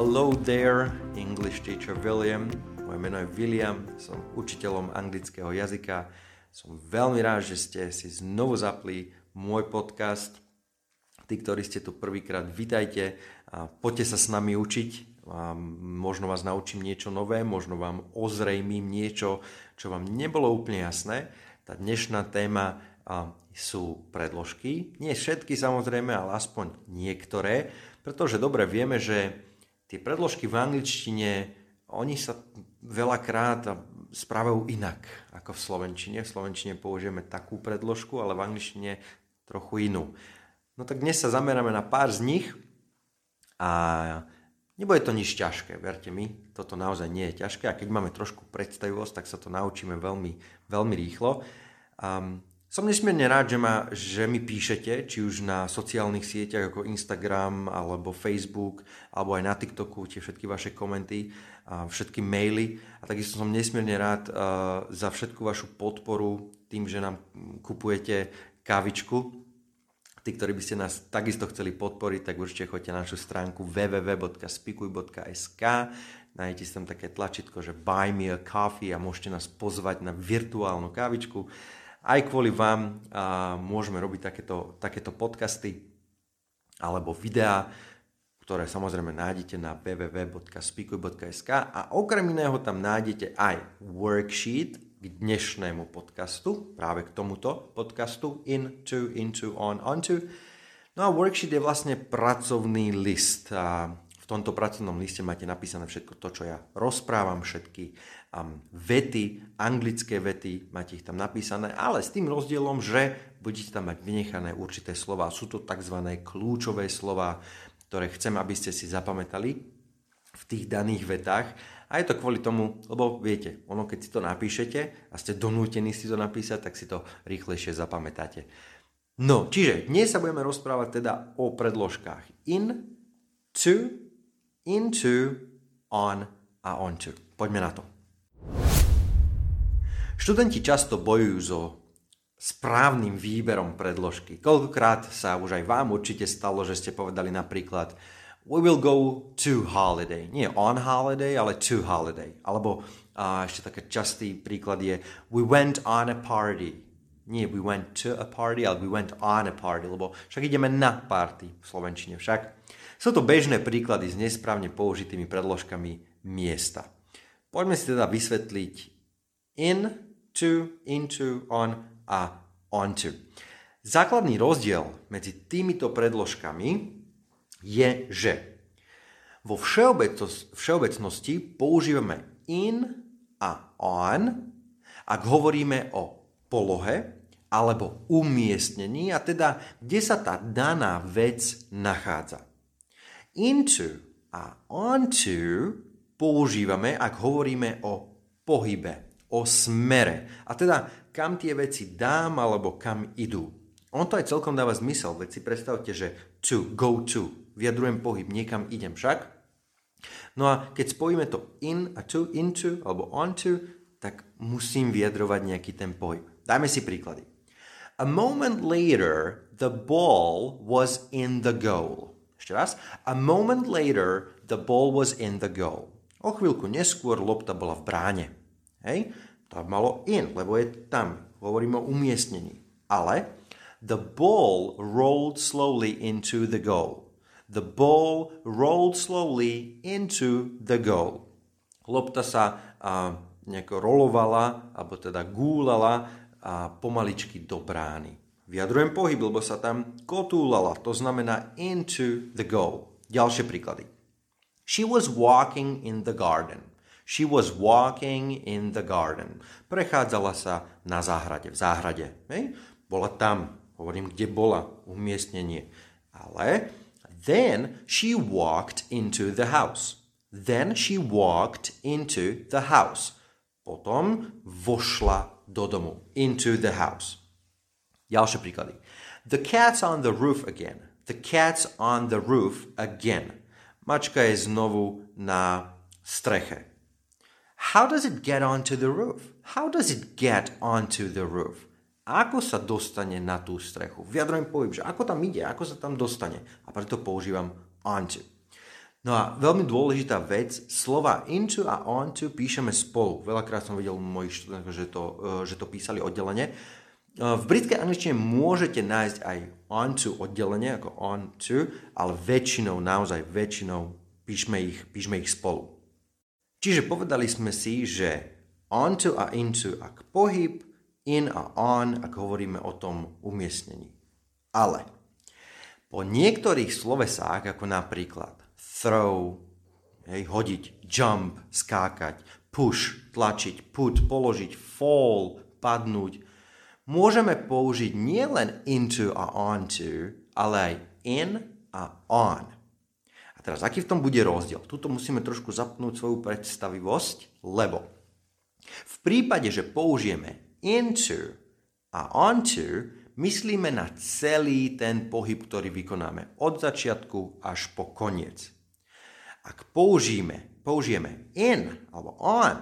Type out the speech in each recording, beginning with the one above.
Hello there, English teacher William. Moje meno je William, som učiteľom anglického jazyka. Som veľmi rád, že ste si znovu zapli môj podcast. Tí, ktorí ste tu prvýkrát, vitajte. A poďte sa s nami učiť. Možno vás naučím niečo nové, možno vám ozrejmím niečo, čo vám nebolo úplne jasné. Tá dnešná téma sú predložky. Nie všetky samozrejme, ale aspoň niektoré. Pretože dobre vieme, že tie predložky v angličtine, oni sa veľakrát správajú inak ako v slovenčine. V slovenčine použijeme takú predložku, ale v angličtine trochu inú. No tak dnes sa zameráme na pár z nich a nebude to nič ťažké, verte mi, toto naozaj nie je ťažké a keď máme trošku predstavivosť, tak sa to naučíme veľmi, veľmi rýchlo. Um, som nesmierne rád, že, ma, že mi píšete, či už na sociálnych sieťach ako Instagram, alebo Facebook, alebo aj na TikToku, tie všetky vaše komenty, a všetky maily. A takisto som nesmierne rád uh, za všetku vašu podporu tým, že nám kupujete kávičku. Tí, ktorí by ste nás takisto chceli podporiť, tak určite choďte na našu stránku www.spikuj.sk nájdete si tam také tlačítko, že buy me a coffee a môžete nás pozvať na virtuálnu kávičku aj kvôli vám a môžeme robiť takéto, takéto podcasty alebo videá, ktoré samozrejme nájdete na www.speakuj.sk a okrem iného tam nájdete aj worksheet k dnešnému podcastu, práve k tomuto podcastu Into, Into, On, Onto. No a worksheet je vlastne pracovný list a v tomto pracovnom liste máte napísané všetko to, čo ja rozprávam, všetky vety, anglické vety, máte ich tam napísané, ale s tým rozdielom, že budete tam mať vynechané určité slova. Sú to tzv. kľúčové slova, ktoré chcem, aby ste si zapamätali v tých daných vetách. A je to kvôli tomu, lebo viete, ono keď si to napíšete a ste donútení si to napísať, tak si to rýchlejšie zapamätáte. No, čiže dnes sa budeme rozprávať teda o predložkách in, to, into, on a onto. Poďme na to. Študenti často bojujú so správnym výberom predložky. Koľkokrát sa už aj vám určite stalo, že ste povedali napríklad We will go to holiday. Nie on holiday, ale to holiday. Alebo a ešte taký častý príklad je We went on a party. Nie we went to a party, ale we went on a party, lebo však ideme na party v Slovenčine však. Sú to bežné príklady s nesprávne použitými predložkami miesta. Poďme si teda vysvetliť in to, into, on a onto. Základný rozdiel medzi týmito predložkami je, že vo všeobecnosti používame in a on, ak hovoríme o polohe alebo umiestnení, a teda kde sa tá daná vec nachádza. Into a onto používame, ak hovoríme o pohybe o smere. A teda, kam tie veci dám alebo kam idú. On to aj celkom dáva zmysel, veď si predstavte, že to, go to, vyjadrujem pohyb, niekam idem však. No a keď spojíme to in a to, into alebo onto, tak musím vyjadrovať nejaký ten pohyb. Dajme si príklady. A moment later, the ball was in the goal. Ešte raz. A moment later, the ball was in the goal. O chvíľku neskôr lopta bola v bráne. Hej? To malo in, lebo je tam. Hovoríme o umiestnení. Ale the ball rolled slowly into the goal. The ball rolled slowly into the goal. Lopta sa a, nejako rolovala, alebo teda gúlala a pomaličky do brány. Vyjadrujem pohyb, lebo sa tam kotúlala, to znamená into the goal. Ďalšie príklady. She was walking in the garden. She was walking in the garden. Prechádzala sa na záhrade, v záhrade. Hej? Bola tam. Hovorím, kde bola. Umiestnenie. Ale then she walked into the house. Then she walked into the house. Potom vošla do domu. Into the house. Ďalšie príklady. The cat's on the roof again. The cat's on the roof again. Mačka je znovu na streche. How does it get onto the roof? How does it get onto the roof? Ako sa dostane na tú strechu? Vyjadrujem pohyb, že ako tam ide, ako sa tam dostane. A preto používam onto. No a veľmi dôležitá vec, slova into a onto píšeme spolu. Veľakrát som videl mojich študentov, že to, eh, že to písali oddelenie. Eh, v britskej angličtine môžete nájsť aj onto oddelenie, ako on to, ale väčšinou, naozaj väčšinou píšme ich, píšme ich spolu. Čiže povedali sme si, že onto a into ak pohyb, in a on, ak hovoríme o tom umiestnení. Ale po niektorých slovesách, ako napríklad throw, hej, hodiť, jump, skákať, push, tlačiť, put, položiť, fall, padnúť. Môžeme použiť nielen into a onto, ale aj in a on. A teraz, aký v tom bude rozdiel? Tuto musíme trošku zapnúť svoju predstavivosť, lebo v prípade, že použijeme into a onto, myslíme na celý ten pohyb, ktorý vykonáme od začiatku až po koniec. Ak použijeme, použijeme in alebo on,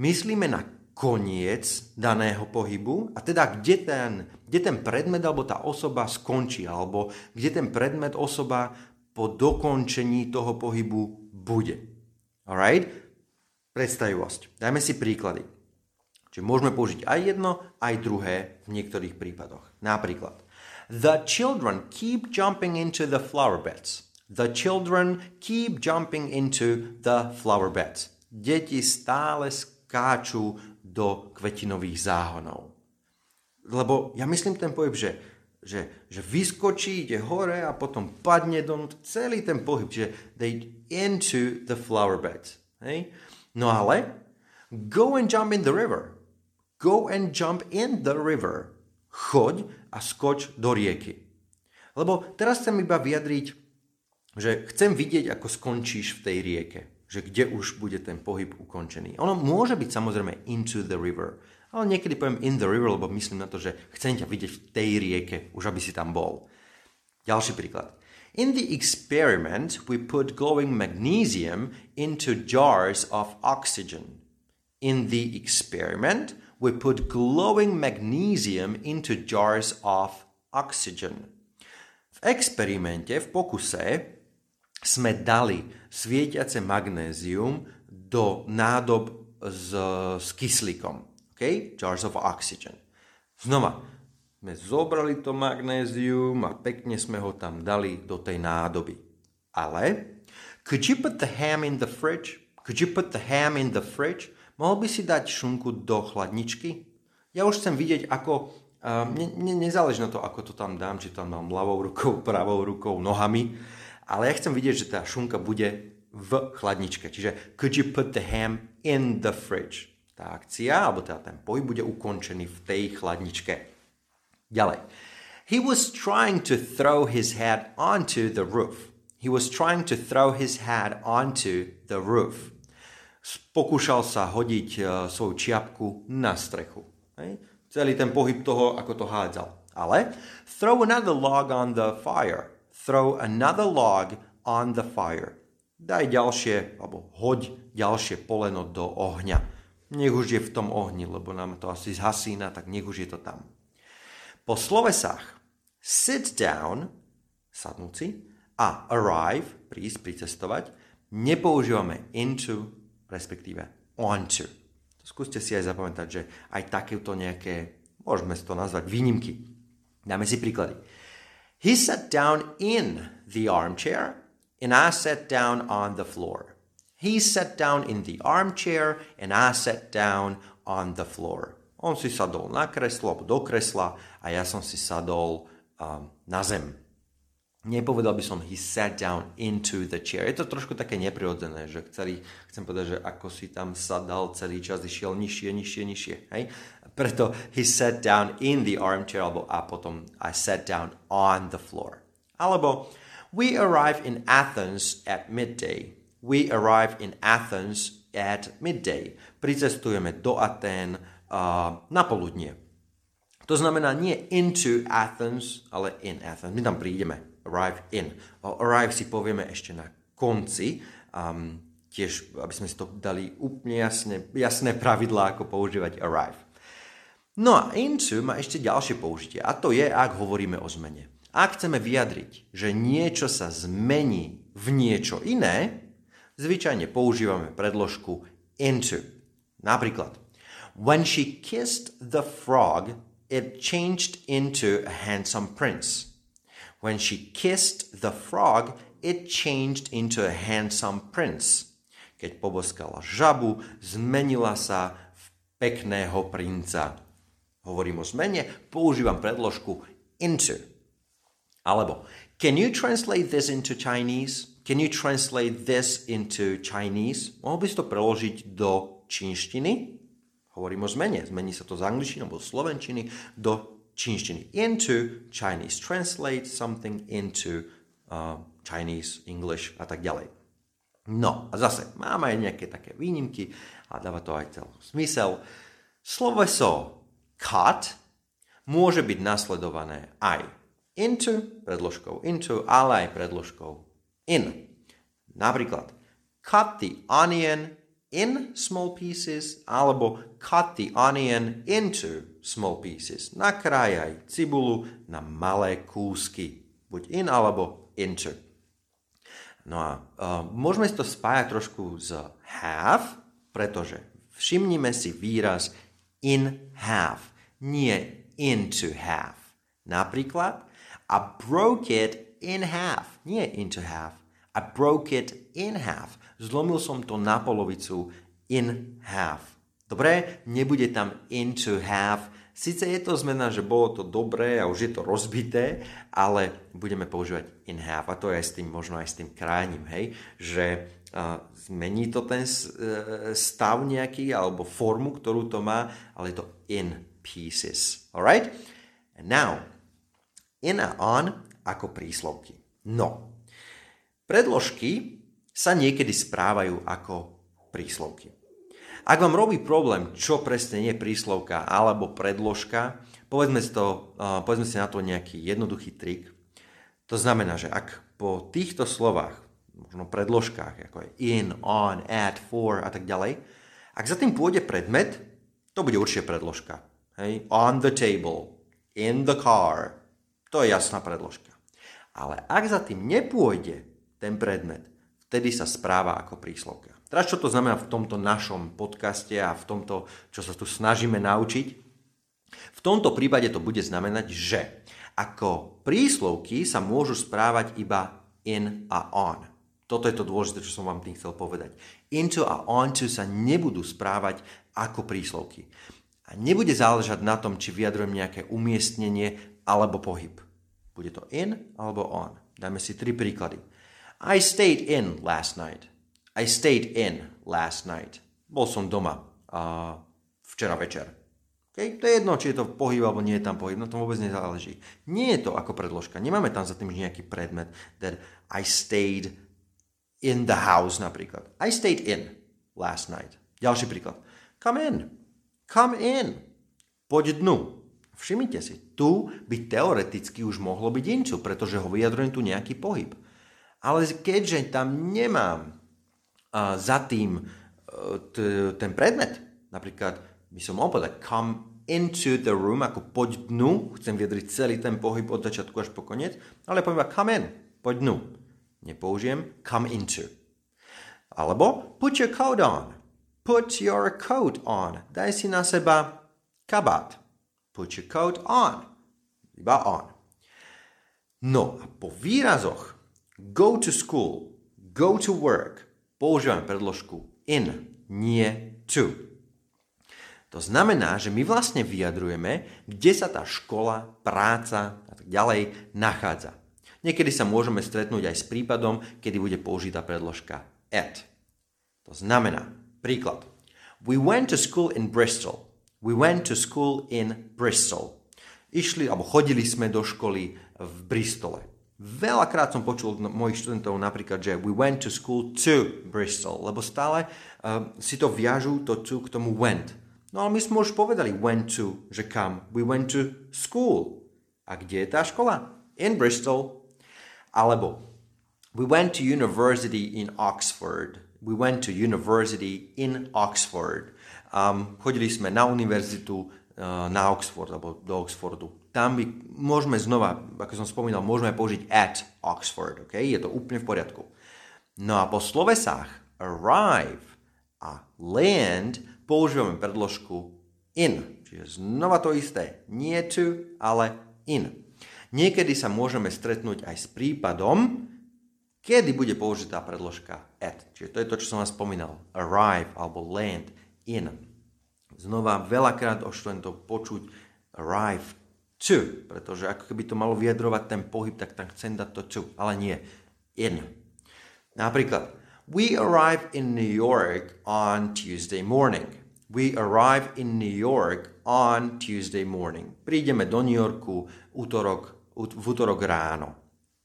myslíme na koniec daného pohybu a teda kde ten, kde ten predmet alebo tá osoba skončí alebo kde ten predmet osoba po dokončení toho pohybu bude. Alright? Predstavivosť. Dajme si príklady. Čiže môžeme použiť aj jedno, aj druhé v niektorých prípadoch. Napríklad. The children keep jumping into the flower beds. The children keep jumping into the flower beds. Deti stále skáču do kvetinových záhonov. Lebo ja myslím ten pohyb, že, že, že vyskočí, ide hore a potom padne do celý ten pohyb, že they into the flower beds. Hej? No ale go and jump in the river. Go and jump in the river. Choď a skoč do rieky. Lebo teraz chcem iba vyjadriť že chcem vidieť, ako skončíš v tej rieke, že kde už bude ten pohyb ukončený. Ono môže byť samozrejme into the river, ale niekedy poviem in the river, lebo myslím na to, že chcem ťa vidieť v tej rieke, už aby si tam bol. Ďalší príklad. In the experiment, we put glowing magnesium into jars of oxygen. In the experiment, we put glowing magnesium into jars of oxygen. V experimente, v pokuse, sme dali svietiace magnézium do nádob s, s kyslíkom. Okay? Jars of oxygen. Znova, sme zobrali to magnézium a pekne sme ho tam dali do tej nádoby. Ale, could you put the ham in the fridge? Could you put the ham in the fridge? Mohol by si dať šunku do chladničky? Ja už chcem vidieť, ako... Uh, ne, ne, nezáleží na to, ako to tam dám, či tam mám ľavou rukou, pravou rukou, nohami ale ja chcem vidieť, že tá šunka bude v chladničke. Čiže could you put the ham in the fridge? Tá akcia, alebo teda ten pohyb bude ukončený v tej chladničke. Ďalej. He was trying to throw his hat onto the roof. He was trying to throw his hat onto the roof. Pokúšal sa hodiť uh, svoju čiapku na strechu. Celý ten pohyb toho, ako to hádzal. Ale throw another log on the fire throw another log on the fire. Daj ďalšie, alebo hoď ďalšie poleno do ohňa. Nech už je v tom ohni, lebo nám to asi zhasína, tak nech už je to tam. Po slovesách sit down, sadnúť si, a arrive, prísť, pricestovať, nepoužívame into, respektíve onto. Skúste si aj zapamätať, že aj takéto nejaké, môžeme to nazvať výnimky. Dáme si príklady. He sat down in the armchair, and I sat down on the floor. He sat down in the armchair, and I sat down on the floor. On si sadol na kreslo, do kresla a ja som si sadol um, na zem. Nepovedal by som he sat down into the chair. Je to trošku také neprirodzené, že chceli, chcem povedať, že ako si tam sadal celý čas, išiel nižšie, nižšie, nižšie. Hej? Preto he sat down in the armchair, alebo a potom I sat down on the floor. Alebo we arrive in Athens at midday. We arrive in Athens at midday. Pricestujeme do Aten uh, na poludnie. To znamená nie into Athens, ale in Athens. My tam prídeme arrive in. O arrive si povieme ešte na konci, um, tiež, aby sme si to dali úplne jasne, jasné pravidlá, ako používať arrive. No a into má ešte ďalšie použitie a to je, ak hovoríme o zmene. Ak chceme vyjadriť, že niečo sa zmení v niečo iné, zvyčajne používame predložku into. Napríklad, when she kissed the frog, it changed into a handsome prince. When she kissed the frog, it changed into a handsome prince. Keď poboskala žabu, zmenila sa v pekného princa. Hovorím o zmene, používam predložku into. Alebo, can you translate this into Chinese? Can you translate this into Chinese? Mohol by si to preložiť do čínštiny? Hovorím o zmene. Zmení sa to z angličtiny alebo slovenčiny do čínštiny. Into Chinese. Translate something into uh, Chinese, English a tak ďalej. No a zase máme aj nejaké také výnimky a dáva to aj celý zmysel. Sloveso cut môže byť nasledované aj into, predložkou into, ale aj predložkou in. Napríklad, cut the onion in small pieces alebo cut the onion into small pieces. Nakrájaj cibulu na malé kúsky. Buď in alebo into. No a uh, môžeme si to spájať trošku z have, pretože všimnime si výraz in have, nie into have. Napríklad, I broke it in half. Nie into half. I broke it in half. Zlomil som to na polovicu in half. Dobre, nebude tam into half. Sice je to zmena, že bolo to dobré a už je to rozbité, ale budeme používať in half. A to je aj s tým, možno aj s tým kráním, hej, že uh, zmení to ten uh, stav nejaký alebo formu, ktorú to má, ale je to in pieces. Alright? And now, in a on ako príslovky. No, predložky sa niekedy správajú ako príslovky. Ak vám robí problém, čo presne je príslovka alebo predložka, povedzme si, to, povedzme si na to nejaký jednoduchý trik. To znamená, že ak po týchto slovách, možno predložkách, ako je in, on, at, for a tak ďalej, ak za tým pôjde predmet, to bude určite predložka. Hej? On the table, in the car, to je jasná predložka. Ale ak za tým nepôjde ten predmet, vtedy sa správa ako príslovka. Teraz čo to znamená v tomto našom podcaste a v tomto, čo sa tu snažíme naučiť? V tomto prípade to bude znamenať, že ako príslovky sa môžu správať iba in a on. Toto je to dôležité, čo som vám tým chcel povedať. Into a onto sa nebudú správať ako príslovky. A nebude záležať na tom, či vyjadrujem nejaké umiestnenie alebo pohyb. Bude to in alebo on. Dajme si tri príklady. I stayed in last night. I stayed in last night. Bol som doma uh, včera večer. Okay? To je jedno, či je to pohyb alebo nie je tam pohyb, na tom vôbec nezáleží. Nie je to ako predložka, nemáme tam za tým nejaký predmet, that I stayed in the house napríklad. I stayed in last night. Ďalší príklad. Come in. Come in. Poď dnu. Všimnite si, tu by teoreticky už mohlo byť inču, pretože ho vyjadrujem tu nejaký pohyb. Ale keďže tam nemám uh, za tým uh, t- ten predmet, napríklad by som mohol povedať come into the room, ako poď dnu, chcem vyjadriť celý ten pohyb od začiatku až po koniec, ale poviem come in, poď dnu. Nepoužijem come into. Alebo put your coat on. Put your coat on. Daj si na seba kabát. Put your coat on. Iba on. No a po výrazoch go to school, go to work používame predložku in, nie to. To znamená, že my vlastne vyjadrujeme, kde sa tá škola, práca a tak ďalej nachádza. Niekedy sa môžeme stretnúť aj s prípadom, kedy bude použitá predložka at. To znamená, príklad. We went to school in Bristol. We went to school in Bristol. Išli, alebo chodili sme do školy v Bristole. Veľakrát som počul mojich študentov napríklad, že we went to school to Bristol, lebo stále uh, si to viažú to to k tomu went. No ale my sme už povedali went to, že kam. We went to school. A kde je tá škola? In Bristol. Alebo we went to university in Oxford. We went to university in Oxford. Um, chodili sme na univerzitu uh, na Oxford, alebo do Oxfordu. Tam by, môžeme znova, ako som spomínal, môžeme použiť at Oxford, okay? je to úplne v poriadku. No a po slovesách arrive a land používame predložku in. Čiže znova to isté. Nie to, ale in. Niekedy sa môžeme stretnúť aj s prípadom, kedy bude použitá predložka at. Čiže to je to, čo som vás spomínal. Arrive alebo land in. Znova veľakrát od študentov počuť arrive to, pretože ako keby to malo vyjadrovať ten pohyb, tak tam chcem dať to to, ale nie. In. Napríklad, we arrive in New York on Tuesday morning. We arrive in New York on Tuesday morning. Prídeme do New Yorku útorok v útorok ráno.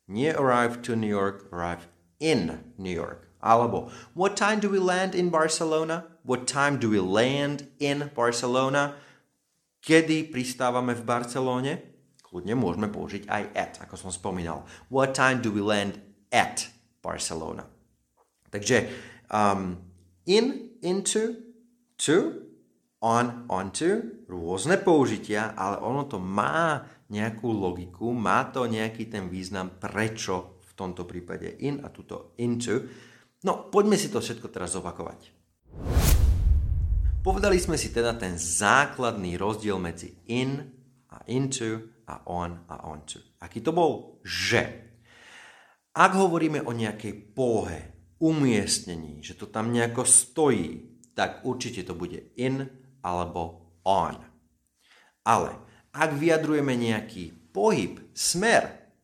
Nie arrive to New York, arrive in New York. Alebo what time do we land in Barcelona? What time do we land in Barcelona? Kedy pristávame v Barcelone? Kľudne môžeme použiť aj at, ako som spomínal. What time do we land at Barcelona? Takže um, in, into, to, on, onto, rôzne použitia, ale ono to má nejakú logiku, má to nejaký ten význam, prečo v tomto prípade in a tuto into. No, poďme si to všetko teraz zopakovať. Povedali sme si teda ten základný rozdiel medzi in a into a on a onto. Aký to bol? Že. Ak hovoríme o nejakej polohe, umiestnení, že to tam nejako stojí, tak určite to bude in alebo on. Ale ak vyjadrujeme nejaký pohyb, smer,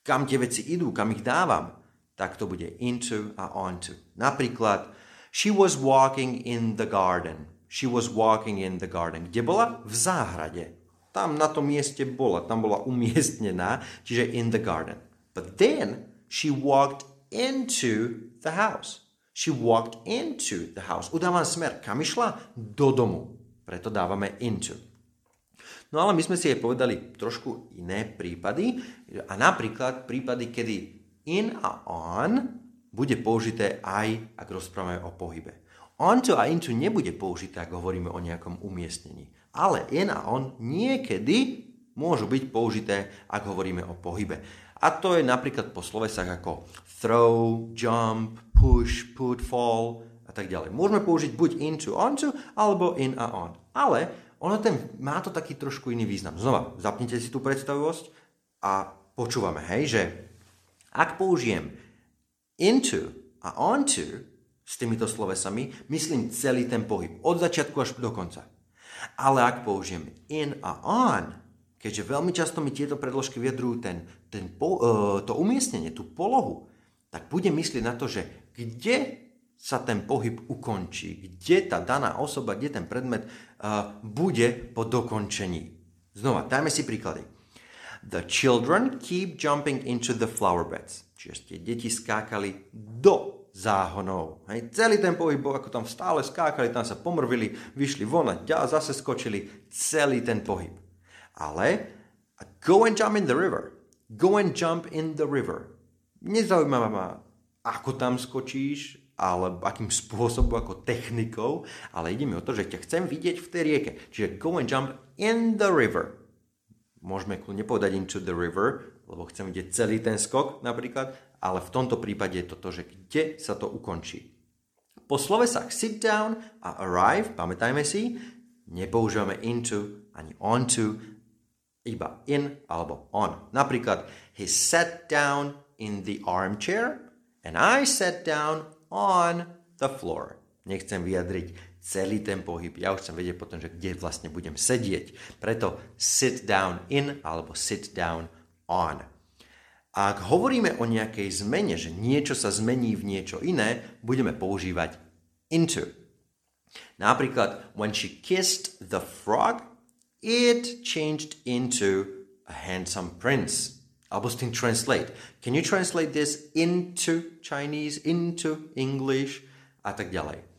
kam tie veci idú, kam ich dávam, tak to bude into a onto. Napríklad, she was walking in the garden. She was walking in the garden. Kde bola? V záhrade. Tam na tom mieste bola, tam bola umiestnená, čiže in the garden. But then she walked into the house. She walked into the house. Udávam smer. Kam išla? Do domu. Preto dávame into. No ale my sme si aj povedali trošku iné prípady a napríklad prípady, kedy in a on bude použité aj, ak rozprávame o pohybe. Onto a into nebude použité, ak hovoríme o nejakom umiestnení. Ale in a on niekedy môžu byť použité, ak hovoríme o pohybe. A to je napríklad po slovesách ako throw, jump, push, put, fall a tak ďalej. Môžeme použiť buď into, onto, alebo in a on. Ale ono ten, má to taký trošku iný význam. Znova, zapnite si tú predstavivosť a počúvame, hej, že ak použijem into a onto s týmito slovesami, myslím celý ten pohyb, od začiatku až do konca. Ale ak použijem in a on, keďže veľmi často mi tieto predložky vyjadrujú ten, ten po, uh, to umiestnenie, tú polohu, tak budem myslieť na to, že kde sa ten pohyb ukončí, kde tá daná osoba, kde ten predmet uh, bude po dokončení. Znova, dajme si príklady. The children keep jumping into the flower beds. Čiže tie deti skákali do záhonov. Hej, celý ten pohyb bol, ako tam stále skákali, tam sa pomrvili, vyšli von a zase skočili. Celý ten pohyb. Ale go and jump in the river. Go and jump in the river. Nezaujíma ma, ako tam skočíš, ale akým spôsobom, ako technikou, ale ide mi o to, že ťa chcem vidieť v tej rieke. Čiže go and jump in the river. Môžeme kľudne povedať into the river, lebo chcem vidieť celý ten skok napríklad, ale v tomto prípade je toto, že kde sa to ukončí. Po slovesách sit down a arrive, pamätajme si, nepoužívame into ani onto, iba in alebo on. Napríklad, he sat down in the armchair and I sat down on the floor. Nechcem vyjadriť celý ten pohyb. Ja už chcem vedieť potom, že kde vlastne budem sedieť. Preto sit down in alebo sit down on. A ak hovoríme o nejakej zmene, že niečo sa zmení v niečo iné, budeme používať into. Napríklad, when she kissed the frog, it changed into a handsome prince. Alebo s tým translate. Can you translate this into Chinese, into English a tak ďalej.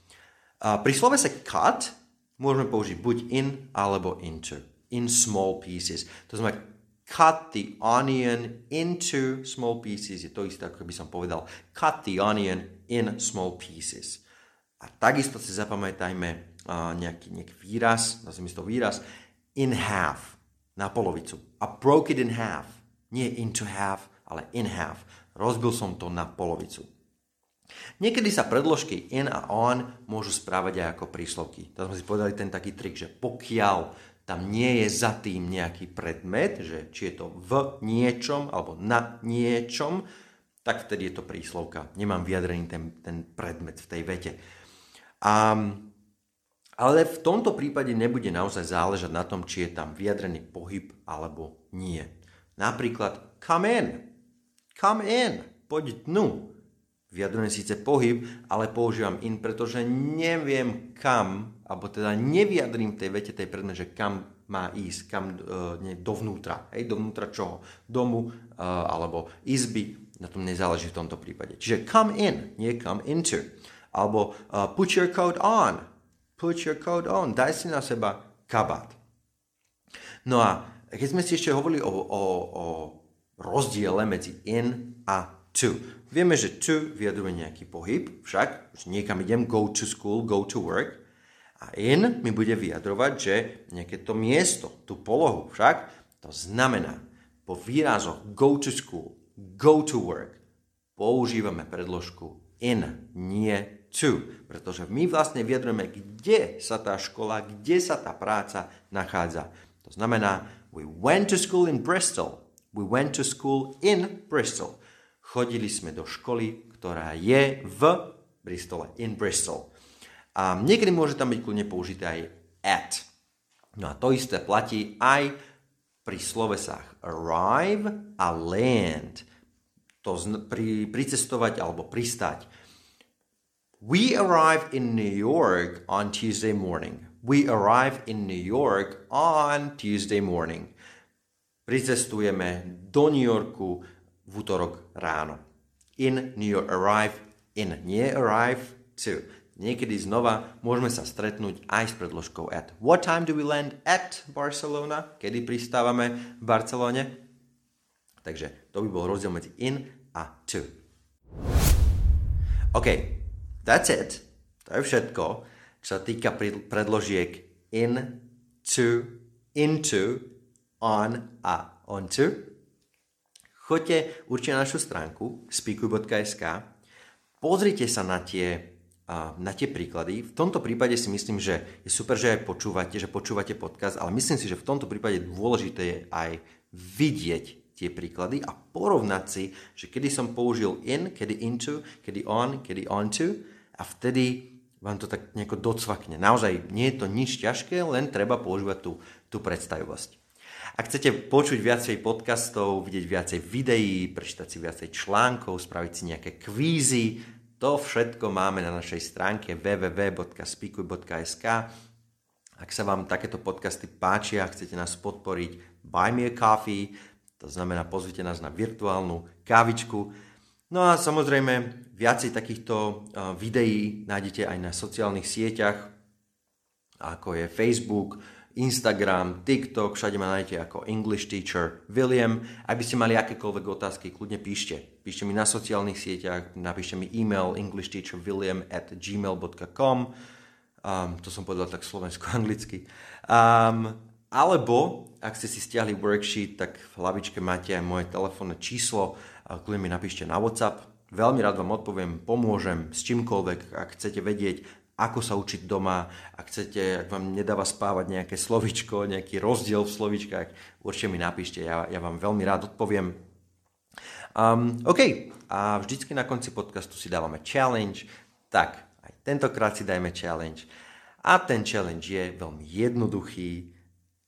A pri slovese cut môžeme použiť buď in alebo into. In small pieces. To znamená cut the onion into small pieces. Je to isté, ako by som povedal cut the onion in small pieces. A takisto si zapamätajme uh, nejaký, nejaký výraz, nazvime to výraz, in half, na polovicu. A broke it in half nie into half, ale in half. Rozbil som to na polovicu. Niekedy sa predložky in a on môžu správať aj ako príslovky. To sme si povedali ten taký trik, že pokiaľ tam nie je za tým nejaký predmet, že či je to v niečom alebo na niečom, tak vtedy je to príslovka. Nemám vyjadrený ten, ten predmet v tej vete. A, ale v tomto prípade nebude naozaj záležať na tom, či je tam vyjadrený pohyb alebo nie. Napríklad come in, come in, poď dnu. Vyjadrujem síce pohyb, ale používam in, pretože neviem kam, alebo teda nevyjadrím tej vete tej predmet, že kam má ísť, kam uh, nie, dovnútra. Hej, dovnútra čoho? Domu uh, alebo izby, na tom nezáleží v tomto prípade. Čiže come in, nie come into. Alebo uh, put your coat on. Put your coat on. Daj si na seba kabát. No a keď sme si ešte hovorili o, o, o rozdiele medzi in a to. Vieme, že to vyjadruje nejaký pohyb, však, že niekam idem, go to school, go to work. A in mi bude vyjadrovať, že nejaké to miesto, tú polohu, však, to znamená, po výrazoch go to school, go to work, používame predložku in, nie to, pretože my vlastne vyjadrujeme, kde sa tá škola, kde sa tá práca nachádza. To znamená, we went to school in Bristol. We went to school in Bristol. Chodili sme do školy, ktorá je v Bristole, in Bristol. A niekedy môže tam byť kľudne použité aj at. No a to isté platí aj pri slovesách arrive a land. To zn- pri, pricestovať alebo pristať. We arrive in New York on Tuesday morning. We arrive in New York on Tuesday morning. Pricestujeme do New Yorku v útorok ráno. In New York arrive, in nie arrive to. Niekedy znova môžeme sa stretnúť aj s predložkou at. What time do we land at Barcelona? Kedy pristávame v Barcelone? Takže to by bol rozdiel medzi in a to. OK, that's it. To je všetko, čo sa týka predložiek in, to, into, on a onto. Choďte určite na našu stránku speakuj.sk, pozrite sa na tie, na tie príklady. V tomto prípade si myslím, že je super, že aj počúvate, že počúvate podcast, ale myslím si, že v tomto prípade dôležité je aj vidieť tie príklady a porovnať si, že kedy som použil in, kedy into, kedy on, kedy onto a vtedy vám to tak nejako docvakne. Naozaj nie je to nič ťažké, len treba používať tú, tú predstavivosť. Ak chcete počuť viacej podcastov, vidieť viacej videí, prečítať si viacej článkov, spraviť si nejaké kvízy, to všetko máme na našej stránke www.speakuj.sk. Ak sa vám takéto podcasty páčia a chcete nás podporiť, buy me a coffee, to znamená pozvite nás na virtuálnu kávičku. No a samozrejme, viacej takýchto videí nájdete aj na sociálnych sieťach, ako je Facebook, Instagram, TikTok, všade ma nájdete ako English Teacher William. Ak by ste mali akékoľvek otázky, kľudne píšte. Píšte mi na sociálnych sieťach, napíšte mi e-mail englishteacherwilliam at gmail.com um, To som povedal tak slovensko-anglicky. Um, alebo, ak ste si stiahli worksheet, tak v hlavičke máte aj moje telefónne číslo. Kľudne mi napíšte na WhatsApp. Veľmi rád vám odpoviem, pomôžem s čímkoľvek, ak chcete vedieť, ako sa učiť doma, ak chcete, ak vám nedáva spávať nejaké slovičko, nejaký rozdiel v slovičkách, určite mi napíšte, ja, ja vám veľmi rád odpoviem. Um, OK, a vždycky na konci podcastu si dávame challenge, tak aj tentokrát si dajme challenge. A ten challenge je veľmi jednoduchý.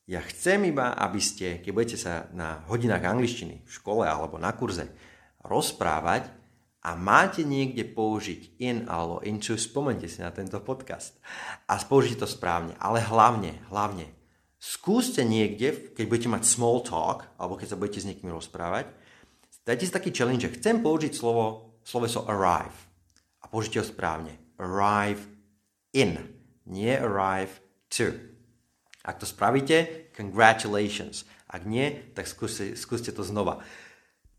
Ja chcem iba, aby ste, keď budete sa na hodinách angličtiny v škole alebo na kurze rozprávať, a máte niekde použiť in alebo into, spomente si na tento podcast a použite to správne. Ale hlavne, hlavne, skúste niekde, keď budete mať small talk, alebo keď sa budete s niekým rozprávať, dajte si taký challenge, že chcem použiť slovo, sloveso arrive a použite ho správne. Arrive in, nie arrive to. Ak to spravíte, congratulations. Ak nie, tak skúste, skúste to znova.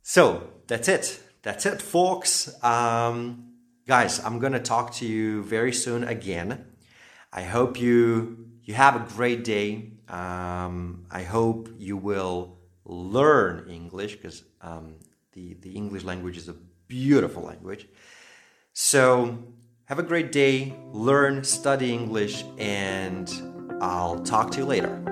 So, that's it. That's it, folks. Um, guys, I'm going to talk to you very soon again. I hope you you have a great day. Um, I hope you will learn English because um, the the English language is a beautiful language. So, have a great day, learn, study English, and I'll talk to you later.